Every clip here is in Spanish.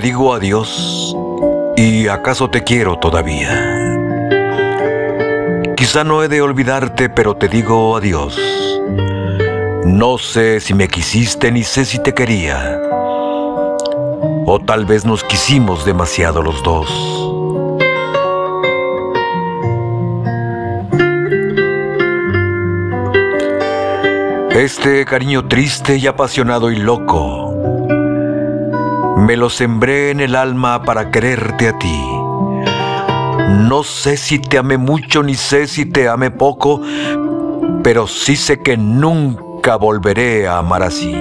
digo adiós y acaso te quiero todavía. Quizá no he de olvidarte, pero te digo adiós. No sé si me quisiste ni sé si te quería. O tal vez nos quisimos demasiado los dos. Este cariño triste y apasionado y loco, me lo sembré en el alma para quererte a ti. No sé si te amé mucho ni sé si te amé poco, pero sí sé que nunca volveré a amar así.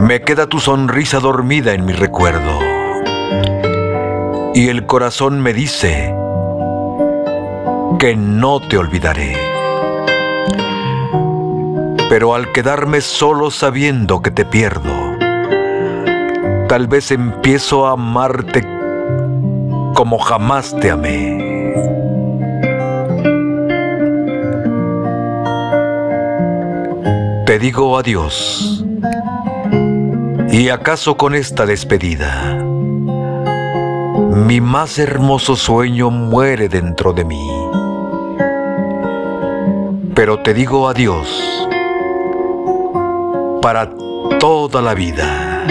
Me queda tu sonrisa dormida en mi recuerdo. Y el corazón me dice que no te olvidaré. Pero al quedarme solo sabiendo que te pierdo, tal vez empiezo a amarte como jamás te amé. Te digo adiós. ¿Y acaso con esta despedida? Mi más hermoso sueño muere dentro de mí. Pero te digo adiós para toda la vida.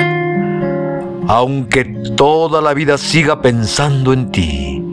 Aunque toda la vida siga pensando en ti.